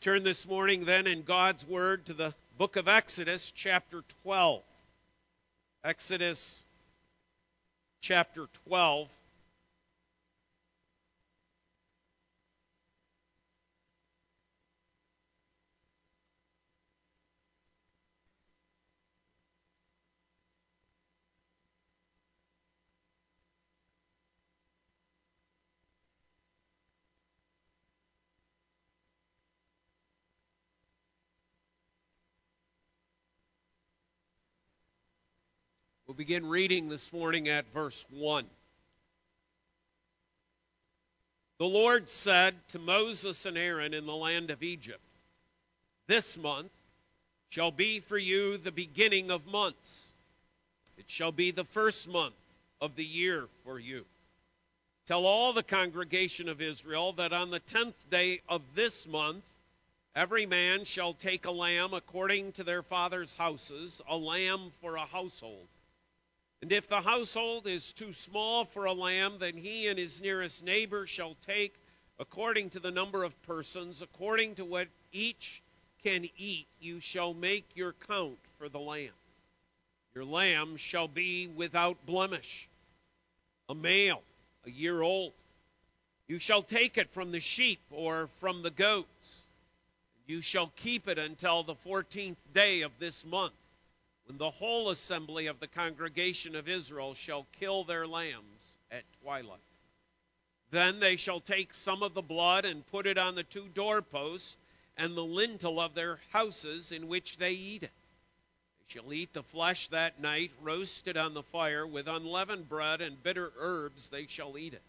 turn this morning then in God's Word to the book of Exodus, chapter 12. Exodus chapter 12. Begin reading this morning at verse 1. The Lord said to Moses and Aaron in the land of Egypt, This month shall be for you the beginning of months. It shall be the first month of the year for you. Tell all the congregation of Israel that on the tenth day of this month every man shall take a lamb according to their father's houses, a lamb for a household. And if the household is too small for a lamb, then he and his nearest neighbor shall take, according to the number of persons, according to what each can eat, you shall make your count for the lamb. Your lamb shall be without blemish, a male, a year old. You shall take it from the sheep or from the goats. You shall keep it until the fourteenth day of this month when the whole assembly of the congregation of Israel shall kill their lambs at twilight. Then they shall take some of the blood and put it on the two doorposts and the lintel of their houses in which they eat it. They shall eat the flesh that night, roasted on the fire, with unleavened bread and bitter herbs they shall eat it.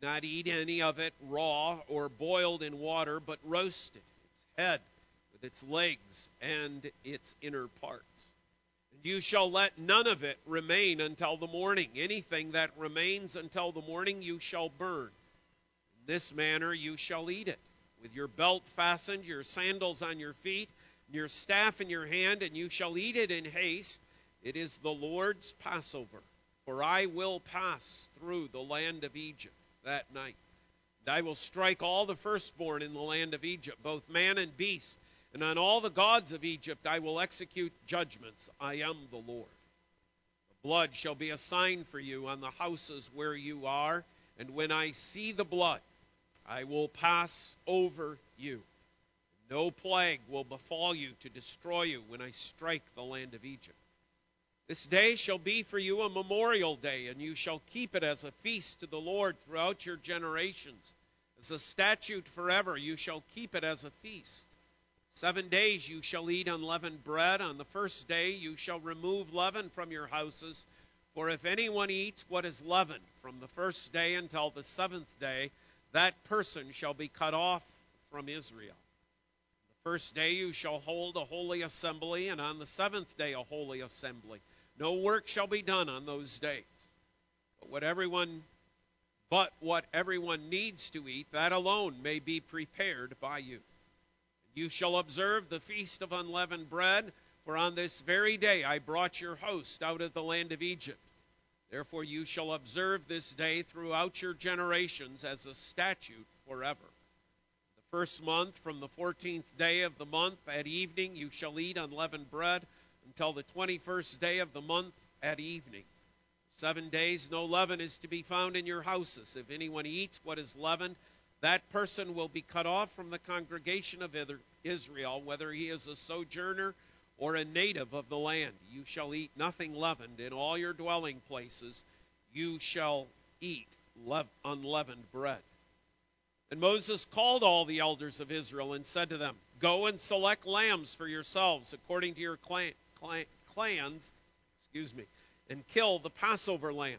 Do not eat any of it raw or boiled in water, but roasted, its head with its legs and its inner parts. You shall let none of it remain until the morning. Anything that remains until the morning you shall burn. In this manner you shall eat it, with your belt fastened, your sandals on your feet, your staff in your hand, and you shall eat it in haste. It is the Lord's Passover. For I will pass through the land of Egypt that night. And I will strike all the firstborn in the land of Egypt, both man and beast and on all the gods of Egypt I will execute judgments. I am the Lord. The blood shall be a sign for you on the houses where you are, and when I see the blood, I will pass over you. No plague will befall you to destroy you when I strike the land of Egypt. This day shall be for you a memorial day, and you shall keep it as a feast to the Lord throughout your generations. As a statute forever, you shall keep it as a feast. Seven days you shall eat unleavened bread. On the first day you shall remove leaven from your houses. For if anyone eats what is leavened from the first day until the seventh day, that person shall be cut off from Israel. The first day you shall hold a holy assembly, and on the seventh day a holy assembly. No work shall be done on those days. But what everyone but what everyone needs to eat, that alone may be prepared by you. You shall observe the feast of unleavened bread, for on this very day I brought your host out of the land of Egypt. Therefore you shall observe this day throughout your generations as a statute forever. The first month, from the fourteenth day of the month at evening, you shall eat unleavened bread until the twenty first day of the month at evening. Seven days no leaven is to be found in your houses. If anyone eats what is leavened, that person will be cut off from the congregation of Israel, whether he is a sojourner or a native of the land. You shall eat nothing leavened. In all your dwelling places you shall eat unleavened bread. And Moses called all the elders of Israel and said to them, Go and select lambs for yourselves according to your clan, clan, clans, excuse me, and kill the Passover lamb.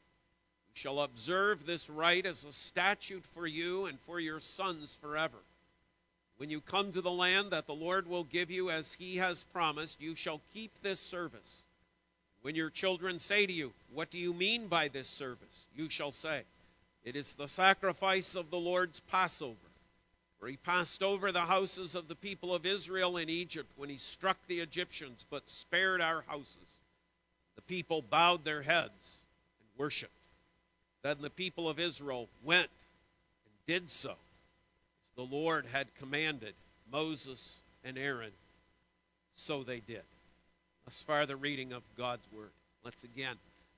shall observe this rite as a statute for you and for your sons forever. When you come to the land that the Lord will give you as he has promised, you shall keep this service. When your children say to you, What do you mean by this service? you shall say, It is the sacrifice of the Lord's Passover. For he passed over the houses of the people of Israel in Egypt when he struck the Egyptians, but spared our houses. The people bowed their heads and worshiped. Then the people of Israel went and did so as the Lord had commanded Moses and Aaron, so they did. Thus far, the reading of God's Word. Let's again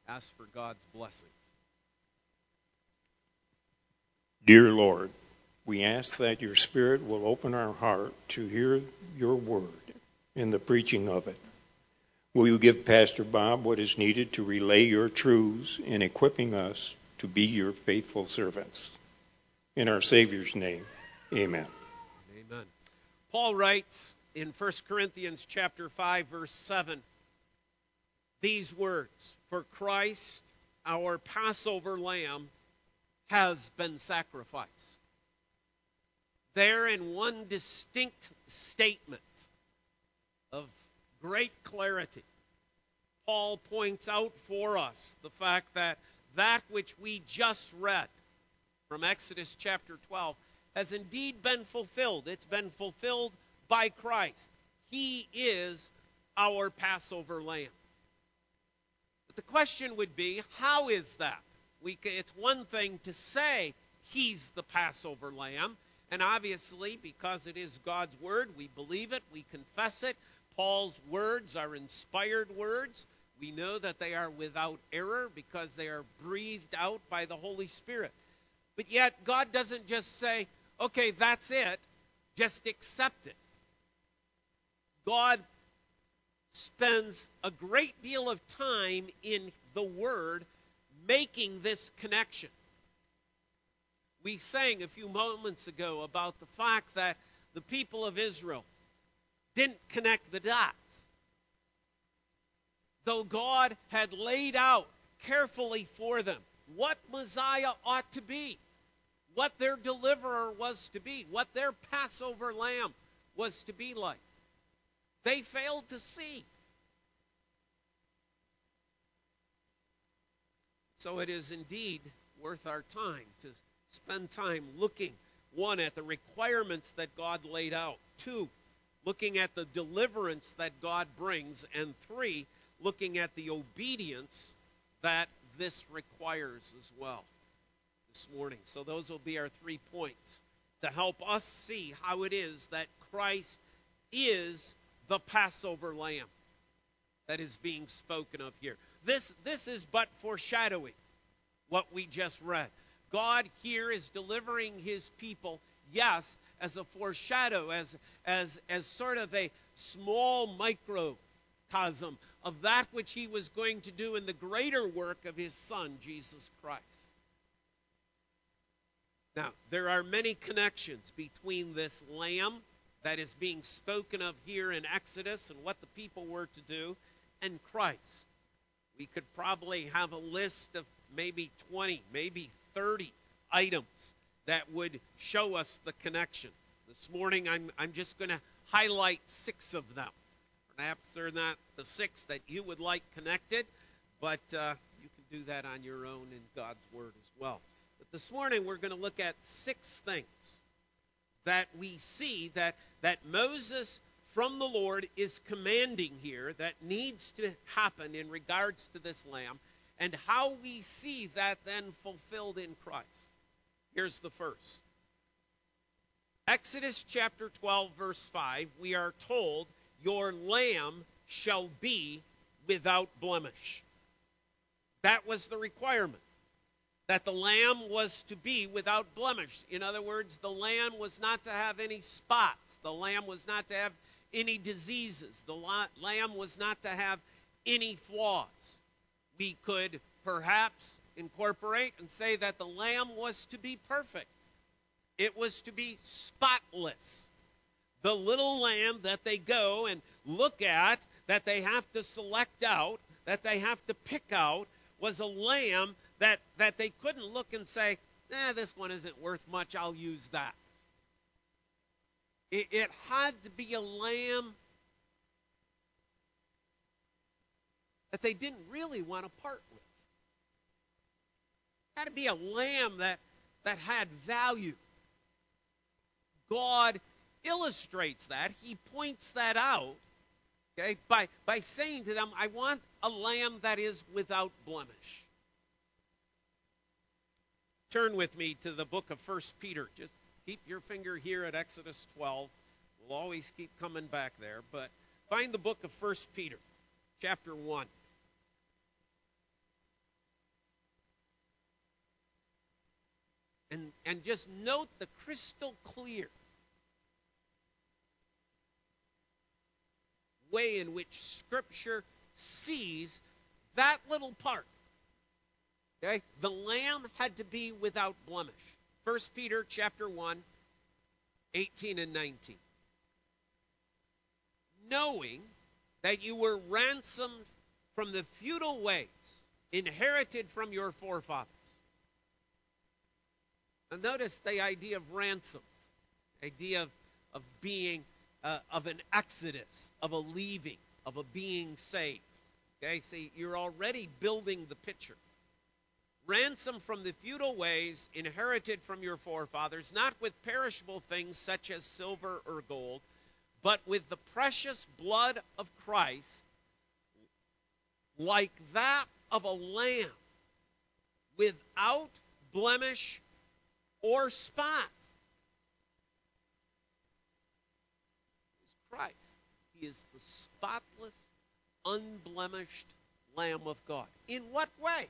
ask for God's blessings. Dear Lord, we ask that your Spirit will open our heart to hear your word and the preaching of it. Will you give Pastor Bob what is needed to relay your truths in equipping us to be your faithful servants? In our Savior's name. Amen. Amen. Paul writes in 1 Corinthians chapter 5 verse 7 these words, for Christ our Passover lamb has been sacrificed. There in one distinct statement of great clarity, Paul points out for us the fact that that which we just read from Exodus chapter 12 has indeed been fulfilled. It's been fulfilled by Christ. He is our Passover lamb. But the question would be, how is that? We, it's one thing to say he's the Passover lamb, and obviously, because it is God's word, we believe it, we confess it. Paul's words are inspired words. We know that they are without error because they are breathed out by the Holy Spirit. But yet, God doesn't just say, okay, that's it. Just accept it. God spends a great deal of time in the Word making this connection. We sang a few moments ago about the fact that the people of Israel didn't connect the dots. Though God had laid out carefully for them what Messiah ought to be what their deliverer was to be, what their Passover lamb was to be like. They failed to see. So it is indeed worth our time to spend time looking, one, at the requirements that God laid out, two, looking at the deliverance that God brings, and three, looking at the obedience that this requires as well this morning. So those will be our three points to help us see how it is that Christ is the Passover lamb that is being spoken of here. This this is but foreshadowing what we just read. God here is delivering his people, yes, as a foreshadow, as as as sort of a small microcosm of that which he was going to do in the greater work of his son Jesus Christ. Now, there are many connections between this lamb that is being spoken of here in Exodus and what the people were to do and Christ. We could probably have a list of maybe 20, maybe 30 items that would show us the connection. This morning, I'm, I'm just going to highlight six of them. Perhaps they're not the six that you would like connected, but uh, you can do that on your own in God's Word as well. But this morning we're going to look at six things that we see that, that Moses from the Lord is commanding here that needs to happen in regards to this lamb, and how we see that then fulfilled in Christ. Here's the first Exodus chapter 12, verse 5, we are told, Your lamb shall be without blemish. That was the requirement that the lamb was to be without blemish. In other words, the lamb was not to have any spots. The lamb was not to have any diseases. The lamb was not to have any flaws. We could perhaps incorporate and say that the lamb was to be perfect. It was to be spotless. The little lamb that they go and look at, that they have to select out, that they have to pick out, was a lamb that, that they couldn't look and say, eh, this one isn't worth much, I'll use that. It, it had to be a lamb that they didn't really want to part with. It had to be a lamb that, that had value. God illustrates that. He points that out okay, by, by saying to them, I want a lamb that is without blemish. Turn with me to the book of First Peter. Just keep your finger here at Exodus 12. We'll always keep coming back there. But find the book of First Peter, chapter 1. And, and just note the crystal clear way in which Scripture sees that little part. Okay? The lamb had to be without blemish. 1 Peter chapter 1, 18 and 19. Knowing that you were ransomed from the futile ways inherited from your forefathers notice the idea of ransom, idea of, of being, uh, of an exodus, of a leaving, of a being saved. Okay, see, you're already building the picture. Ransom from the futile ways inherited from your forefathers, not with perishable things such as silver or gold, but with the precious blood of Christ, like that of a lamb, without blemish or spot is Christ. He is the spotless, unblemished Lamb of God. In what way?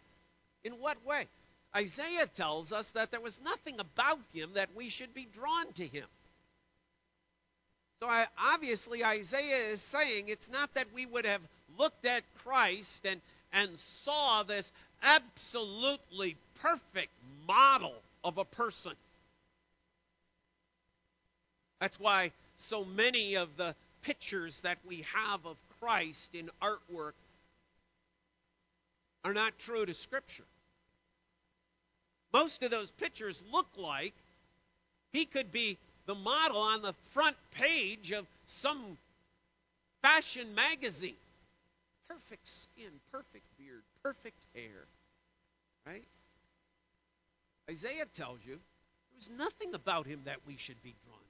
In what way? Isaiah tells us that there was nothing about him that we should be drawn to him. So I, obviously, Isaiah is saying it's not that we would have looked at Christ and, and saw this absolutely perfect model of a person. That's why so many of the pictures that we have of Christ in artwork are not true to Scripture. Most of those pictures look like he could be the model on the front page of some fashion magazine. Perfect skin, perfect beard, perfect hair. Right? Isaiah tells you there's nothing about him that we should be drawn.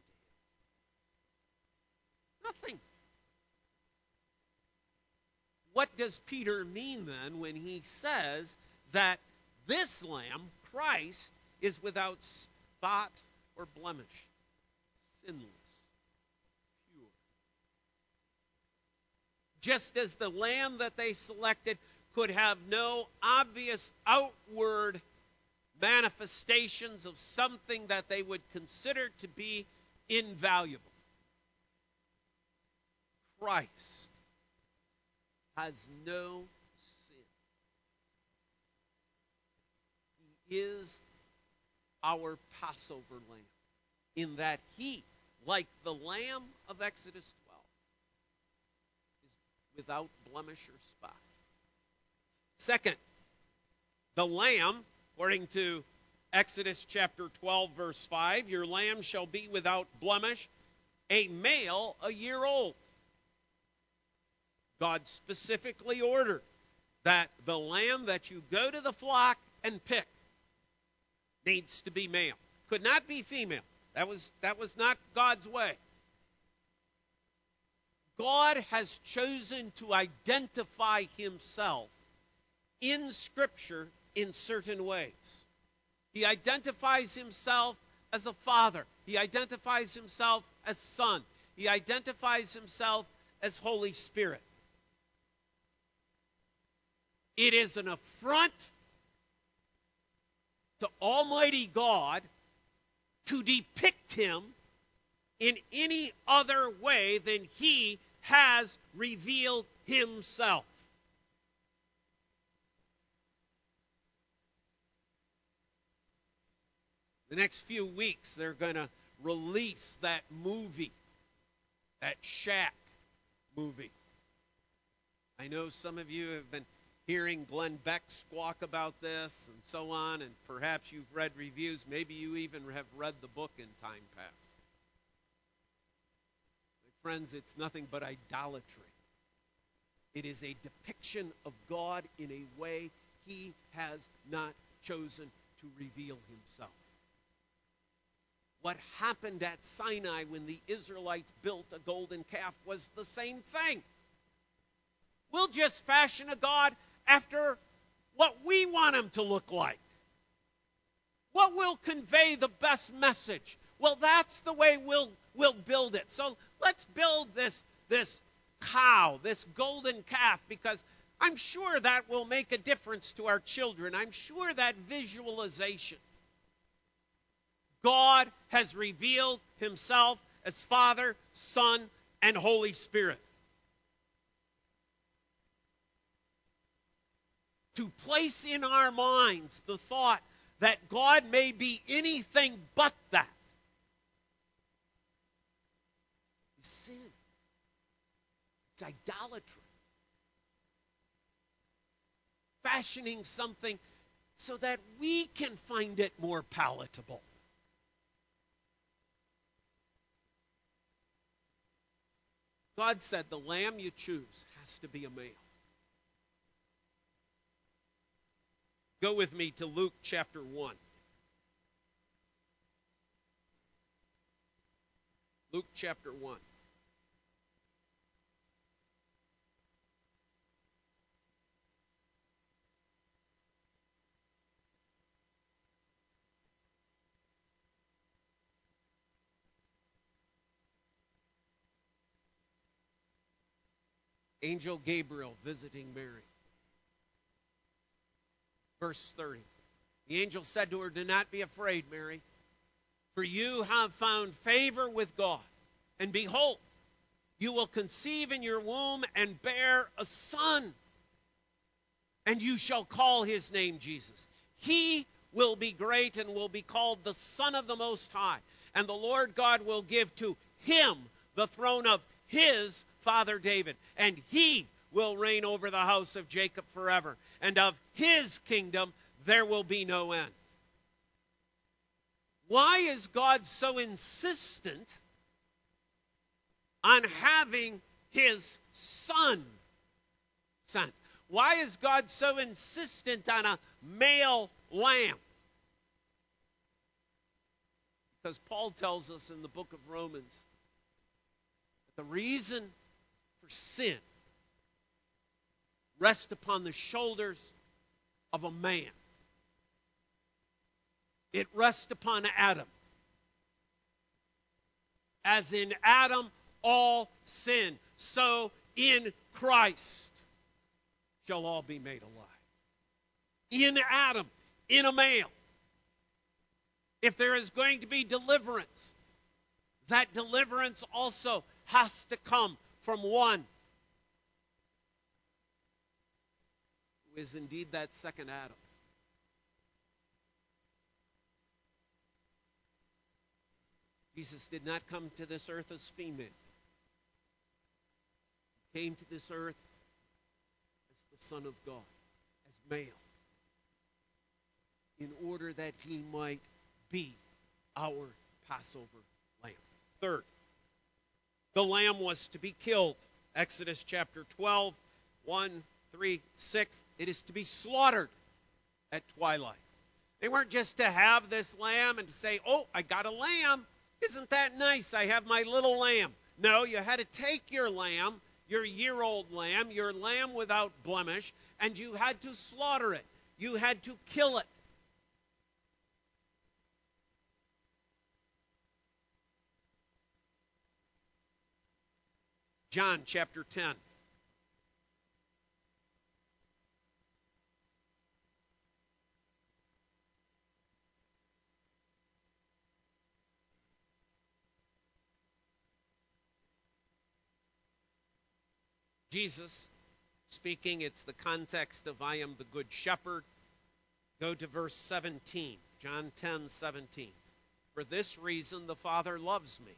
Nothing. What does Peter mean then when he says that this lamb, Christ, is without spot or blemish, sinless, pure? Just as the lamb that they selected could have no obvious outward manifestations of something that they would consider to be invaluable. Christ has no sin. He is our Passover lamb, in that he, like the lamb of Exodus 12, is without blemish or spot. Second, the lamb According to Exodus chapter 12, verse 5, your lamb shall be without blemish, a male a year old. God specifically ordered that the lamb that you go to the flock and pick needs to be male. Could not be female. That was, that was not God's way. God has chosen to identify himself in Scripture in certain ways. He identifies himself as a father, he identifies himself as son, he identifies himself as Holy Spirit. It is an affront to Almighty God to depict him in any other way than he has revealed himself. the next few weeks, they're going to release that movie, that Shack movie. I know some of you have been hearing Glenn Beck squawk about this and so on, and perhaps you've read reviews. Maybe you even have read the book in time past. Friends, it's nothing but idolatry. It is a depiction of God in a way he has not chosen to reveal himself. What happened at Sinai when the Israelites built a golden calf was the same thing. We'll just fashion a God after what we want him to look like. What will convey the best message? Well, that's the way we'll we'll build it. So let's build this this cow, this golden calf, because I'm sure that will make a difference to our children. I'm sure that visualization. God has revealed himself as Father, Son, and Holy Spirit. To place in our minds the thought that God may be anything but that is sin. It's idolatry. Fashioning something so that we can find it more palatable. God said the lamb you choose has to be a male. Go with me to Luke chapter 1. Luke chapter 1. Angel Gabriel visiting Mary. Verse 30. The angel said to her, Do not be afraid, Mary, for you have found favor with God. And behold, you will conceive in your womb and bear a son, and you shall call his name Jesus. He will be great and will be called the Son of the Most High. And the Lord God will give to him the throne of his father David, and he will reign over the house of Jacob forever, and of his kingdom there will be no end. Why is God so insistent on having his son sent? Why is God so insistent on a male lamb? Because Paul tells us in the book of Romans that the reason for sin rest upon the shoulders of a man. It rests upon Adam. As in Adam all sin, so in Christ shall all be made alive. In Adam, in a male. If there is going to be deliverance, that deliverance also has to come from one is indeed that second Adam. Jesus did not come to this earth as female. He came to this earth as the Son of God, as male, in order that he might be our Passover lamb. Third, the lamb was to be killed. Exodus chapter 12, 1, 3, 6. It is to be slaughtered at twilight. They weren't just to have this lamb and to say, oh, I got a lamb. Isn't that nice? I have my little lamb. No, you had to take your lamb, your year old lamb, your lamb without blemish, and you had to slaughter it. You had to kill it. John chapter 10. Jesus speaking, it's the context of I am the good shepherd. Go to verse 17, John 10 17. For this reason the Father loves me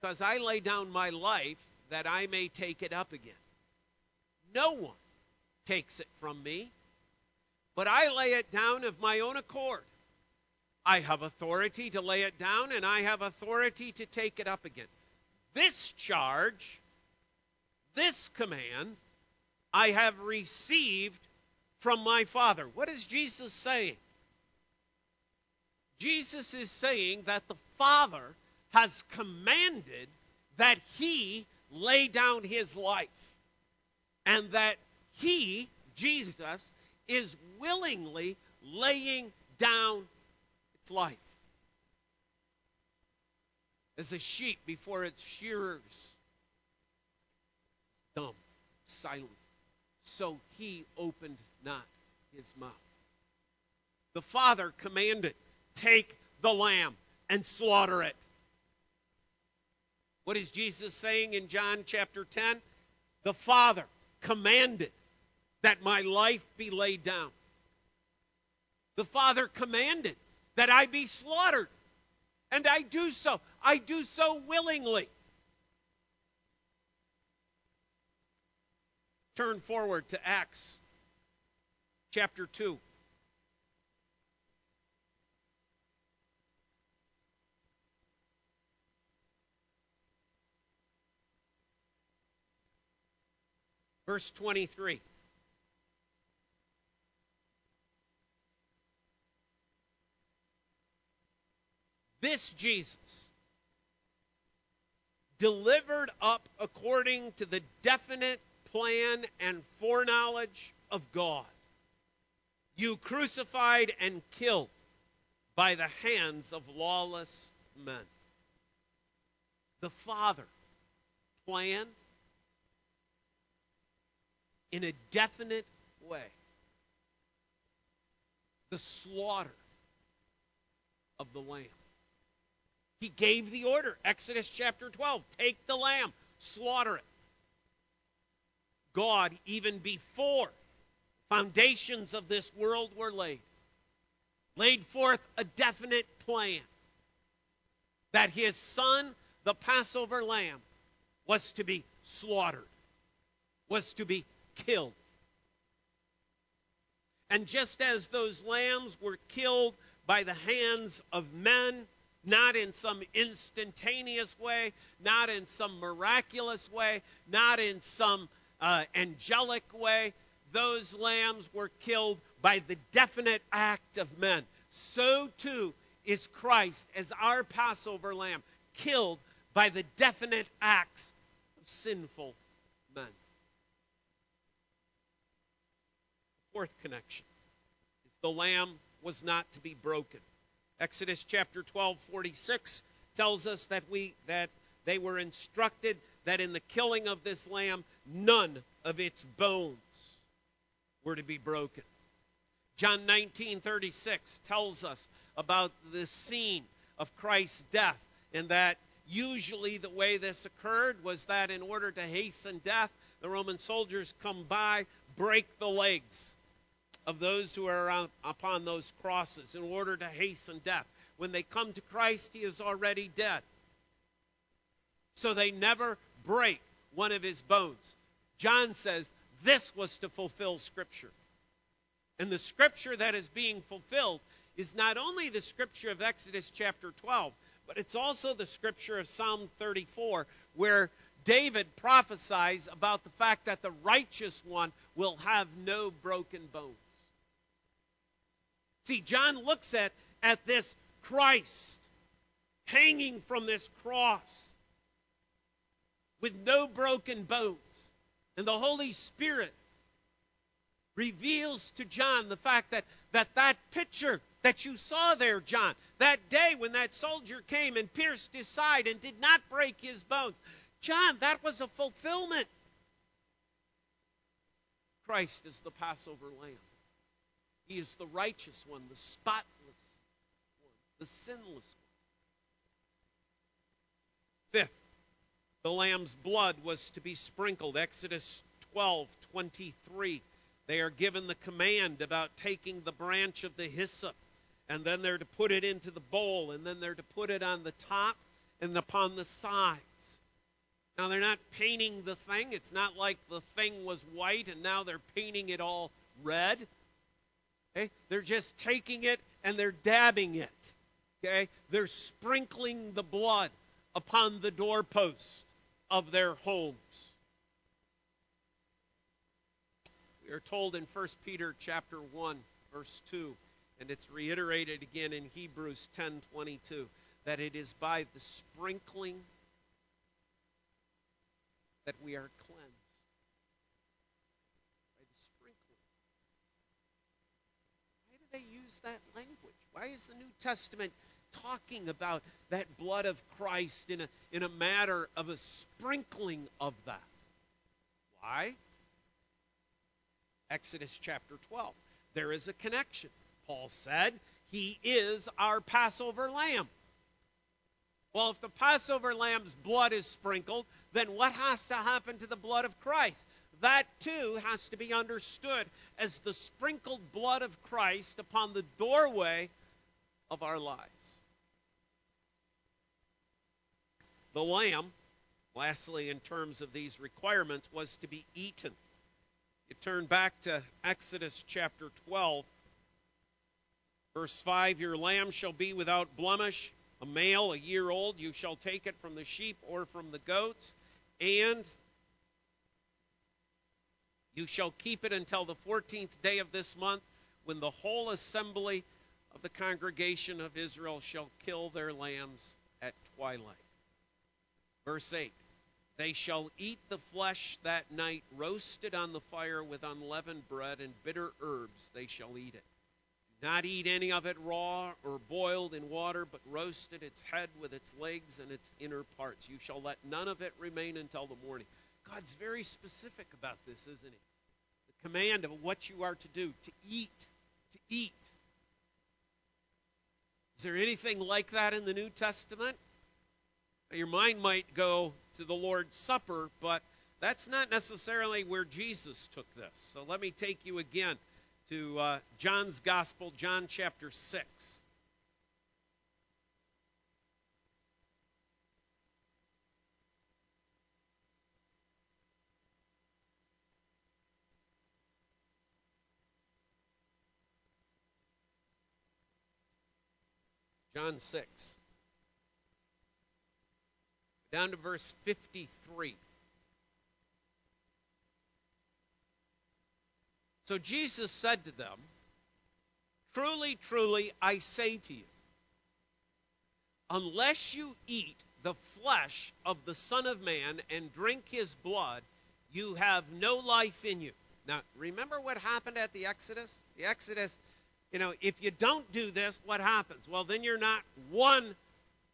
because I lay down my life that I may take it up again. No one takes it from me, but I lay it down of my own accord. I have authority to lay it down, and I have authority to take it up again. this charge, this command, I have received from my Father. What is Jesus saying? Jesus is saying that the Father has commanded that he lay down his life and that he, Jesus, is willingly laying down its life. As a sheep before its shearers, dumb, silent, so he opened not his mouth. The Father commanded, Take the lamb and slaughter it. What is Jesus saying in John chapter 10? The Father commanded that my life be laid down. The Father commanded that I be slaughtered. And I do so. I do so willingly. Turn forward to Acts chapter 2. Verse 23. This Jesus, delivered up according to the definite plan and foreknowledge of God, you crucified and killed by the hands of lawless men. The Father planned in a definite way the slaughter of the lamb. He gave the order, Exodus chapter 12 take the lamb, slaughter it. God, even before foundations of this world were laid, laid forth a definite plan that his son, the Passover lamb, was to be slaughtered, was to be killed. And just as those lambs were killed by the hands of men, not in some instantaneous way, not in some miraculous way, not in some uh, angelic way, those lambs were killed by the definite act of men. So too is Christ as our Passover lamb, killed by the definite acts of sinful men. Fourth connection is the lamb was not to be broken. Exodus chapter 12, 46 tells us that we that they were instructed that in the killing of this lamb, none of its bones were to be broken. John 19:36 tells us about the scene of Christ's death and that usually the way this occurred was that in order to hasten death, the Roman soldiers come by, break the legs of those who are upon those crosses in order to hasten death. When they come to Christ, he is already dead. So they never break one of his bones. John says this was to fulfill Scripture. And the Scripture that is being fulfilled is not only the Scripture of Exodus chapter 12, but it's also the Scripture of Psalm 34, where David prophesies about the fact that the righteous one will have no broken bones. See, John looks at, at this Christ hanging from this cross with no broken bones. And the Holy Spirit reveals to John the fact that that, that picture that you saw there, John, that day when that soldier came and pierced his side and did not break his bones, John, that was a fulfillment. Christ is the Passover lamb. He is the righteous one, the spotless one, the sinless one. Fifth, the lamb's blood was to be sprinkled. Exodus 12:23. They are given the command about taking the branch of the hyssop, and then they're to put it into the bowl, and then they're to put it on the top and upon the sides. Now, they're not painting the thing. It's not like the thing was white and now they're painting it all red. Okay? They're just taking it and they're dabbing it. Okay? They're sprinkling the blood upon the doorposts of their homes. We are told in 1 Peter chapter 1 verse 2 and it's reiterated again in Hebrews 10:22 that it is by the sprinkling that we are cleansed. By the sprinkling. Why do they use that language? Why is the New Testament talking about that blood of Christ in a, in a matter of a sprinkling of that? Why? Exodus chapter 12. There is a connection. Paul said, He is our Passover lamb. Well, if the Passover lamb's blood is sprinkled, then what has to happen to the blood of Christ? That too has to be understood as the sprinkled blood of Christ upon the doorway of our lives. The lamb, lastly, in terms of these requirements, was to be eaten. You turn back to Exodus chapter 12, verse 5 Your lamb shall be without blemish a male, a year old, you shall take it from the sheep or from the goats, and you shall keep it until the 14th day of this month, when the whole assembly of the congregation of Israel shall kill their lambs at twilight. Verse 8 They shall eat the flesh that night, roasted on the fire with unleavened bread and bitter herbs, they shall eat it. Not eat any of it raw or boiled in water, but roasted its head with its legs and its inner parts. You shall let none of it remain until the morning. God's very specific about this, isn't he? The command of what you are to do, to eat, to eat. Is there anything like that in the New Testament? Your mind might go to the Lord's Supper, but that's not necessarily where Jesus took this. So let me take you again to uh, John's Gospel, John chapter 6. John 6. Down to verse 53. So Jesus said to them, Truly, truly, I say to you, unless you eat the flesh of the Son of Man and drink his blood, you have no life in you. Now, remember what happened at the Exodus? The Exodus, you know, if you don't do this, what happens? Well, then you're not one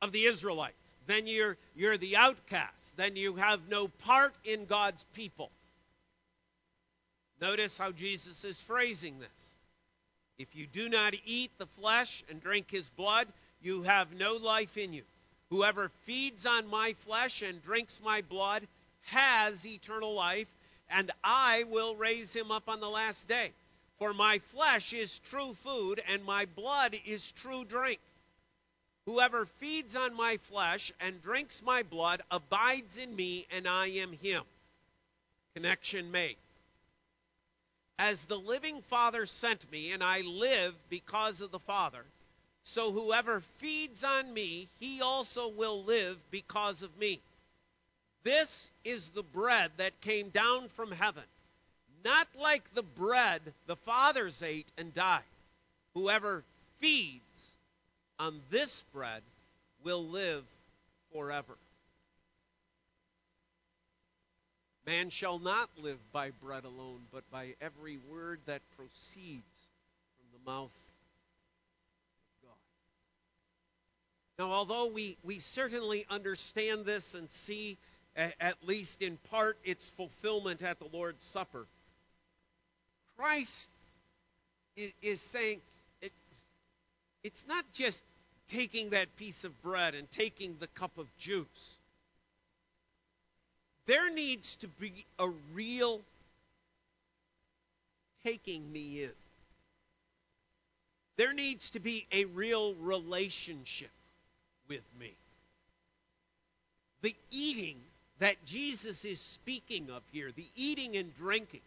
of the Israelites. Then you're you're the outcast. Then you have no part in God's people. Notice how Jesus is phrasing this. If you do not eat the flesh and drink his blood, you have no life in you. Whoever feeds on my flesh and drinks my blood has eternal life, and I will raise him up on the last day. For my flesh is true food, and my blood is true drink. Whoever feeds on my flesh and drinks my blood abides in me, and I am him. Connection made. As the living Father sent me, and I live because of the Father, so whoever feeds on me, he also will live because of me. This is the bread that came down from heaven, not like the bread the fathers ate and died. Whoever feeds on this bread will live forever. Man shall not live by bread alone, but by every word that proceeds from the mouth of God. Now, although we, we certainly understand this and see, at least in part, its fulfillment at the Lord's Supper, Christ is, saying it's not just taking that piece of bread and taking the cup of juice there needs to be a real taking me in. There needs to be a real relationship with me. The eating that Jesus is speaking of here, the eating and drinking,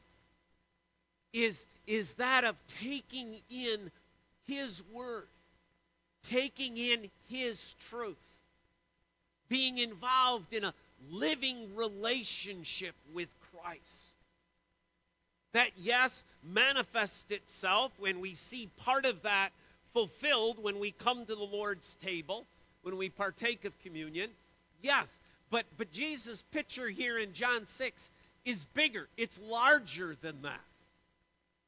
is, is that of taking in His Word, taking in His truth being involved in a living relationship with Christ. That, yes, manifests itself when we see part of that fulfilled when we come to the Lord's table, when we partake of communion. Yes, but, but Jesus' picture here in John 6 is bigger, it's larger than that.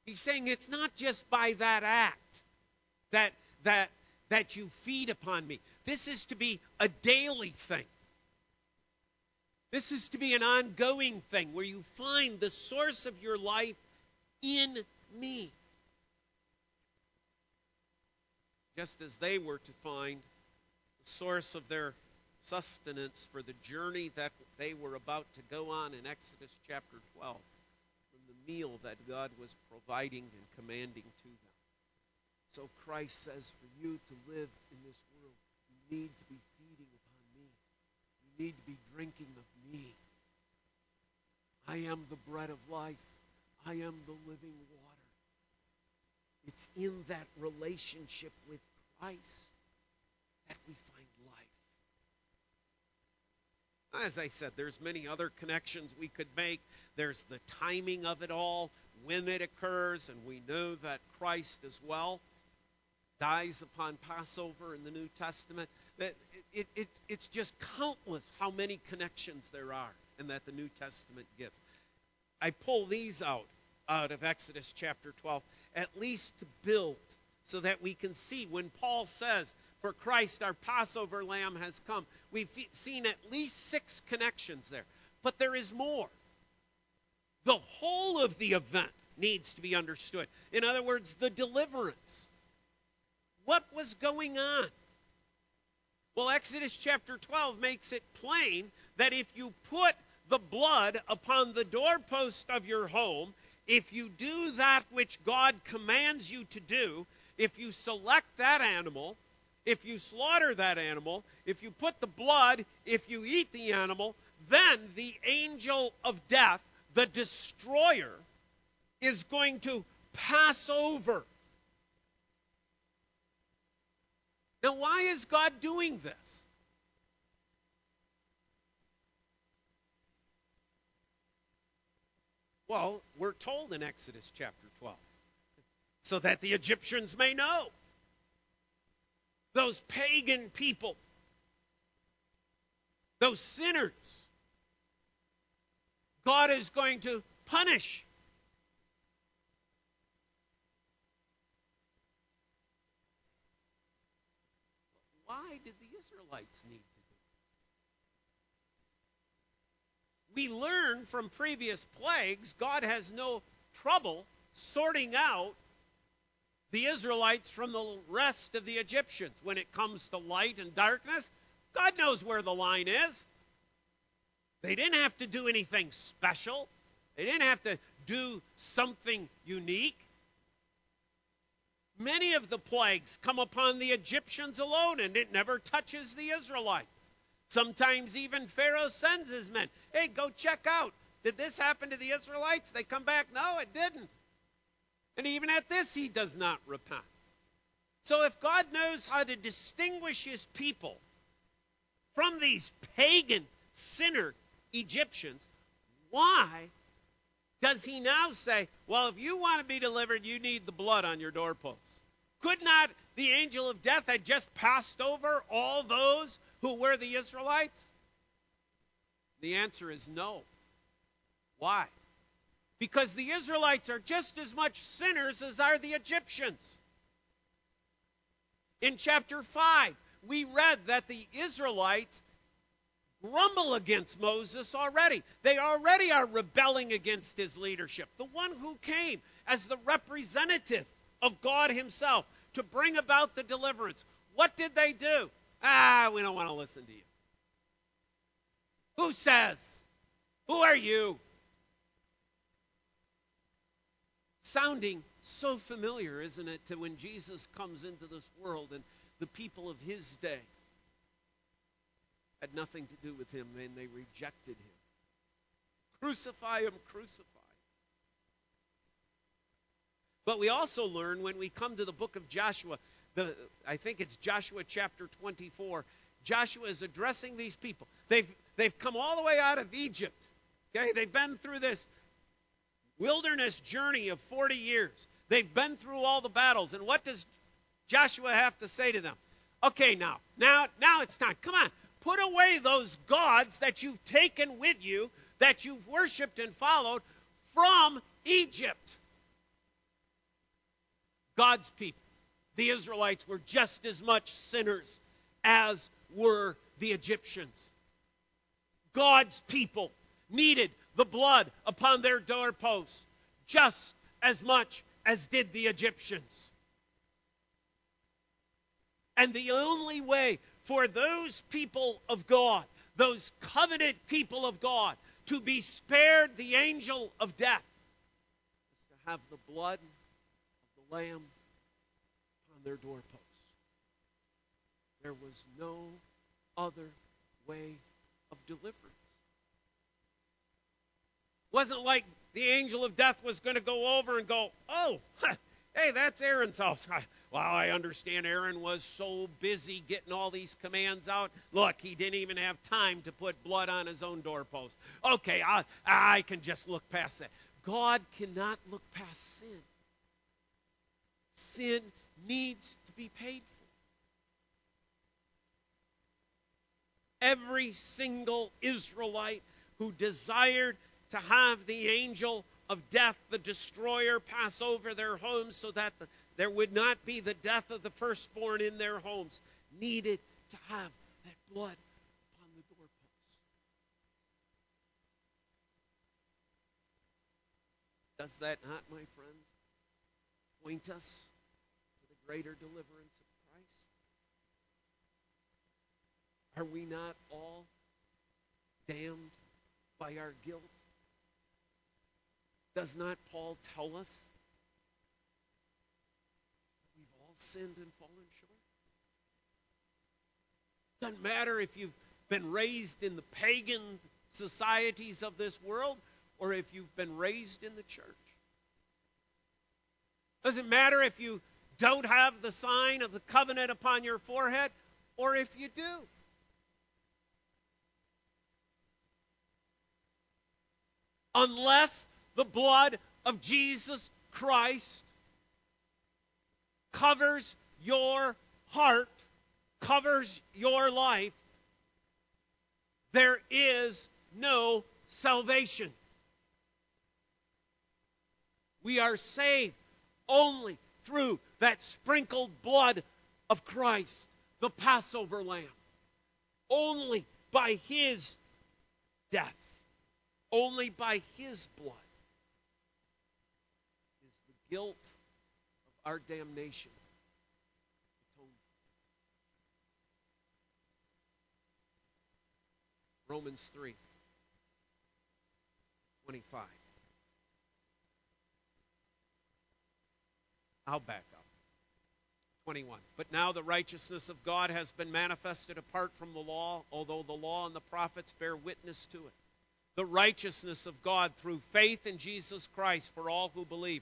He's saying it's not just by that act that, that, that you feed upon me. This is to be a daily thing. This is to be an ongoing thing where you find the source of your life in me. Just as they were to find the source of their sustenance for the journey that they were about to go on in Exodus chapter 12 from the meal that God was providing and commanding to them. So Christ says, for you to live in this world, you need to be feeding upon me. You need to be drinking of me. I am the bread of life. I am the living water. It's in that relationship with Christ that we find life. As I said, there's many other connections we could make. There's the timing of it all, when it occurs, and we know that Christ as well dies upon Passover in the New Testament. That it, it, it's just countless how many connections there are and that the New Testament gives. I pull these out out of Exodus chapter 12, at least to build so that we can see when Paul says, For Christ our Passover lamb has come, we've seen at least six connections there. But there is more. The whole of the event needs to be understood. In other words, the deliverance. What was going on? Well, Exodus chapter 12 makes it plain that if you put the blood upon the doorpost of your home, if you do that which God commands you to do, if you select that animal, if you slaughter that animal, if you put the blood, if you eat the animal, then the angel of death, the destroyer, is going to pass over. Now, why is God doing this? Well, we're told in Exodus chapter 12 so that the Egyptians may know. Those pagan people, those sinners, God is going to punish. Why did the Israelites need to do it? we learn from previous plagues, God has no trouble sorting out the Israelites from the rest of the Egyptians. When it comes to light and darkness, God knows where the line is. They didn't have to do anything special, they didn't have to do something unique. Many of the plagues come upon the Egyptians alone, and it never touches the Israelites. Sometimes even Pharaoh sends his men. Hey, go check out. Did this happen to the Israelites? They come back, no, it didn't. And even at this, he does not repent. So if God knows how to distinguish his people from these pagan sinner Egyptians, why does he now say, well, if you want to be delivered, you need the blood on your doorposts? Could not the angel of death have just passed over all those who were the Israelites? The answer is no. Why? Because the Israelites are just as much sinners as are the Egyptians. In chapter 5, we read that the Israelites grumble against Moses already. They already are rebelling against his leadership, the one who came as the representative of God himself to bring about the deliverance. What did they do? Ah, we don't want to listen to you. Who says? Who are you? Sounding so familiar, isn't it, to when Jesus comes into this world and the people of his day had nothing to do with him and they rejected him. Crucify him, crucify. But we also learn when we come to the book of Joshua, the, I think it's Joshua chapter 24, Joshua is addressing these people. They've, they've come all the way out of Egypt. Okay, they've been through this wilderness journey of 40 years. They've been through all the battles. And what does Joshua have to say to them? Okay, now, now, now it's time. Come on, put away those gods that you've taken with you, that you've worshipped and followed from Egypt. God's people, the Israelites, were just as much sinners as were the Egyptians. God's people needed the blood upon their doorposts just as much as did the Egyptians. And the only way for those people of God, those covenant people of God, to be spared the angel of death is to have the blood of the Lamb on their doorposts. There was no other way of deliverance. It wasn't like the angel of death was going to go over and go, oh, hey, that's Aaron's house. Well, I understand Aaron was so busy getting all these commands out. Look, he didn't even have time to put blood on his own doorpost. Okay, I, I can just look past that. God cannot look past sin. Sin needs to be paid for. Every single Israelite who desired to have the angel of death, the destroyer, pass over their homes so that the, there would not be the death of the firstborn in their homes, needed to have that blood upon the doorposts. Does that not, my friends, point us to the greater deliverance of Christ? Are we not all damned by our guilt? Does not Paul tell us that we've all sinned and fallen short? Doesn't matter if you've been raised in the pagan societies of this world or if you've been raised in the church. Doesn't matter if you don't have the sign of the covenant upon your forehead or if you do. Unless the blood of Jesus Christ covers your heart, covers your life, there is no salvation. We are saved only through that sprinkled blood of Christ, the Passover lamb. Only by his death, only by his blood guilt of our damnation. Romans 3 25. I'll back up. 21. But now the righteousness of God has been manifested apart from the law, although the law and the prophets bear witness to it. The righteousness of God through faith in Jesus Christ for all who believe.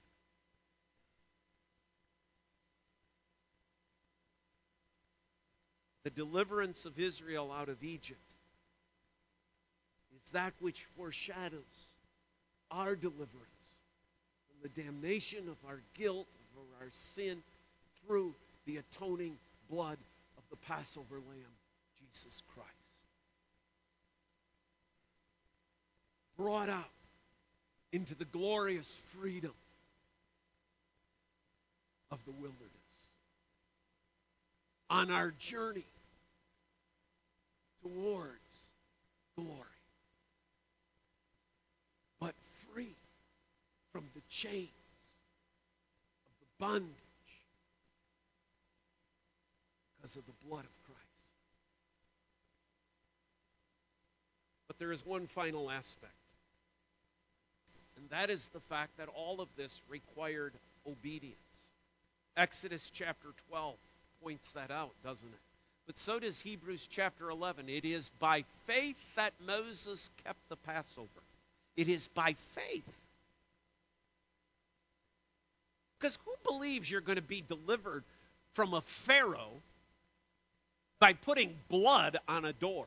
The deliverance of Israel out of Egypt is that which foreshadows our deliverance from the damnation of our guilt, of our sin, through the atoning blood of the Passover lamb, Jesus Christ. Brought out into the glorious freedom of the wilderness on our journey towards glory. But free from the chains of the bondage because of the blood of Christ. But there is one final aspect. And that is the fact that all of this required obedience. Exodus chapter 12 points that out, doesn't it? But so does Hebrews chapter 11. It is by faith that Moses kept the Passover. It is by faith. Because who believes you're going to be delivered from a Pharaoh by putting blood on a door?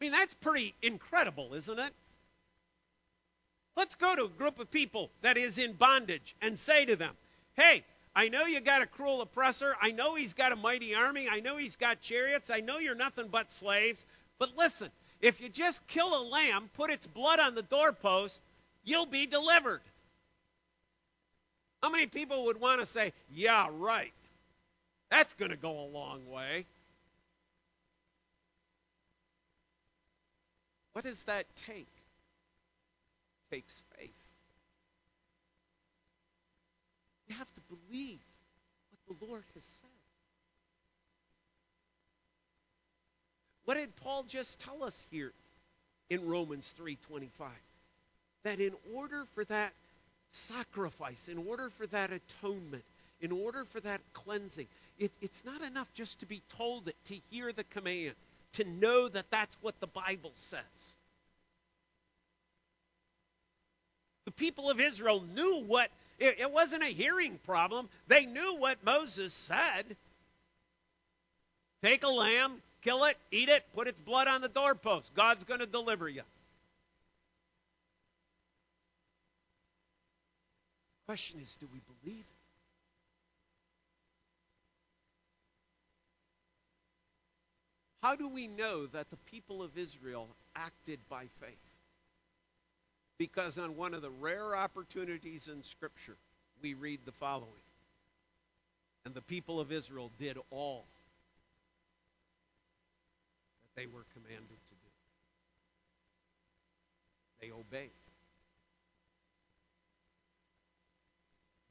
I mean, that's pretty incredible, isn't it? Let's go to a group of people that is in bondage and say to them, hey, I know you got a cruel oppressor. I know he's got a mighty army. I know he's got chariots. I know you're nothing but slaves. But listen, if you just kill a lamb, put its blood on the doorpost, you'll be delivered. How many people would want to say, yeah, right? That's going to go a long way. What does that take? It takes faith. You have to believe what the Lord has said. What did Paul just tell us here in Romans 3:25? That in order for that sacrifice, in order for that atonement, in order for that cleansing, it, it's not enough just to be told it, to hear the command to know that that's what the Bible says. The people of Israel knew what, it, it wasn't a hearing problem. They knew what Moses said. Take a lamb, kill it, eat it, put its blood on the doorpost. God's going to deliver you. The question is do we believe it? How do we know that the people of Israel acted by faith? Because on one of the rare opportunities in Scripture, we read the following And the people of Israel did all that they were commanded to do. They obeyed.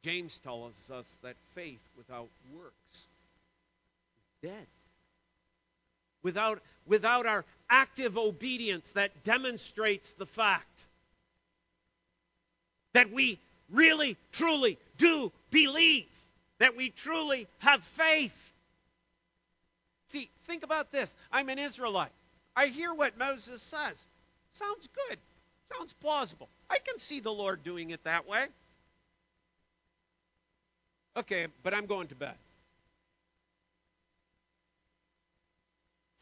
James tells us that faith without works is dead without, without our active obedience that demonstrates the fact that we really, truly do believe, that we truly have faith. See, think about this. I'm an Israelite. I hear what Moses says. Sounds good. Sounds plausible. I can see the Lord doing it that way. Okay, but I'm going to bed.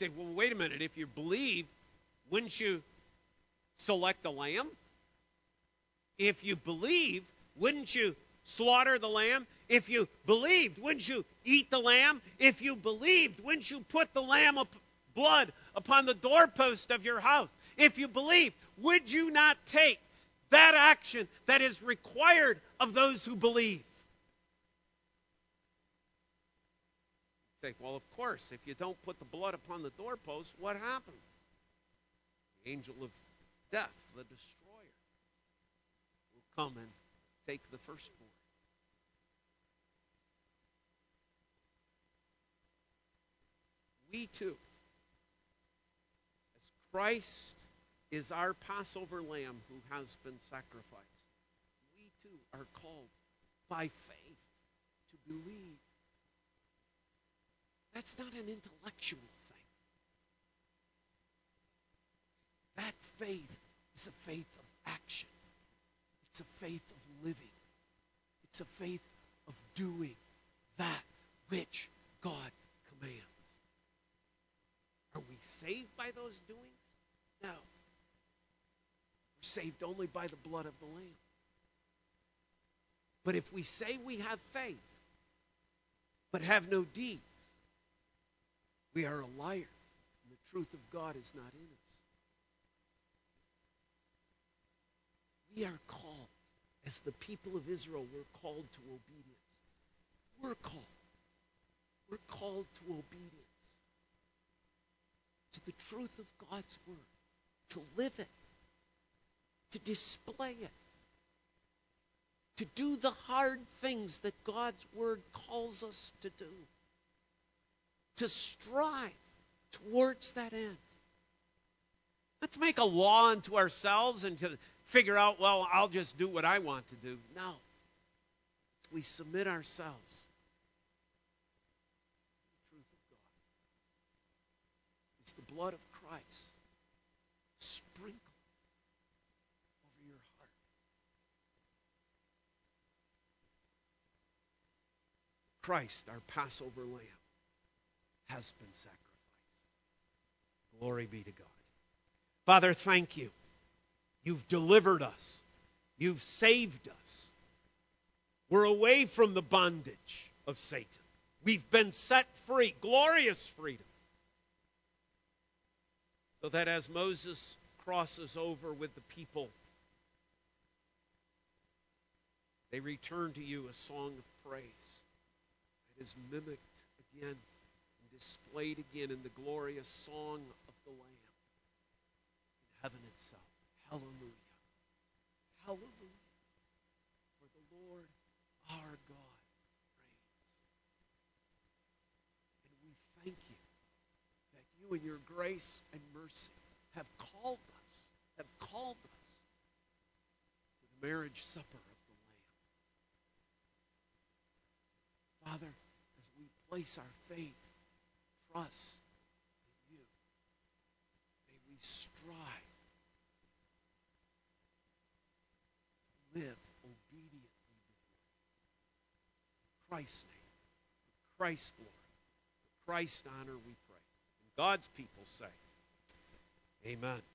say, well, wait a minute. If you believe, wouldn't you select the lamb? If you believe, wouldn't you slaughter the lamb? If you believed, wouldn't you eat the lamb? If you believed, wouldn't you put the lamb up, blood upon the doorpost of your house? If you believed, would you not take that action that is required of those who believe? say, well, of course, if you don't put the blood upon the doorpost, what happens? The angel of death, the destroyer, come and take the firstborn. We too, as Christ is our Passover lamb who has been sacrificed, we too are called by faith to believe that's not an intellectual thing. That faith is a faith of action. It's a faith of living. It's a faith of doing that which God commands. Are we saved by those doings? No. We're saved only by the blood of the Lamb. But if we say we have faith, but have no deeds, we are a liar, and the truth of God is not in us. We are called, as the people of Israel were called to obedience. We're called. We're called to obedience, to the truth of God's word, to live it, to display it, to do the hard things that God's word calls us to do to strive towards that end. To make a law unto ourselves and to figure out, well, I'll just do what I want to do. No. We submit ourselves. The truth of God. It's the blood of Christ sprinkled over your heart. Christ, our Passover lamb, has been sacrificed. Glory be to God. Father, thank you. You've delivered us. You've saved us. We're away from the bondage of Satan. We've been set free, glorious freedom. So that as Moses crosses over with the people, they return to you a song of praise. It is mimicked again and displayed again in the glorious song of the Lamb in heaven itself. Hallelujah. Hallelujah. For the Lord our God reigns. And we thank you that you in your grace and mercy have called us, have called us to the marriage supper of the Lamb. Father, as we place our faith, trust in you, may we strive live obediently Christ's name, Christ's glory, Christ's honor, we pray. And God's people say, Amen.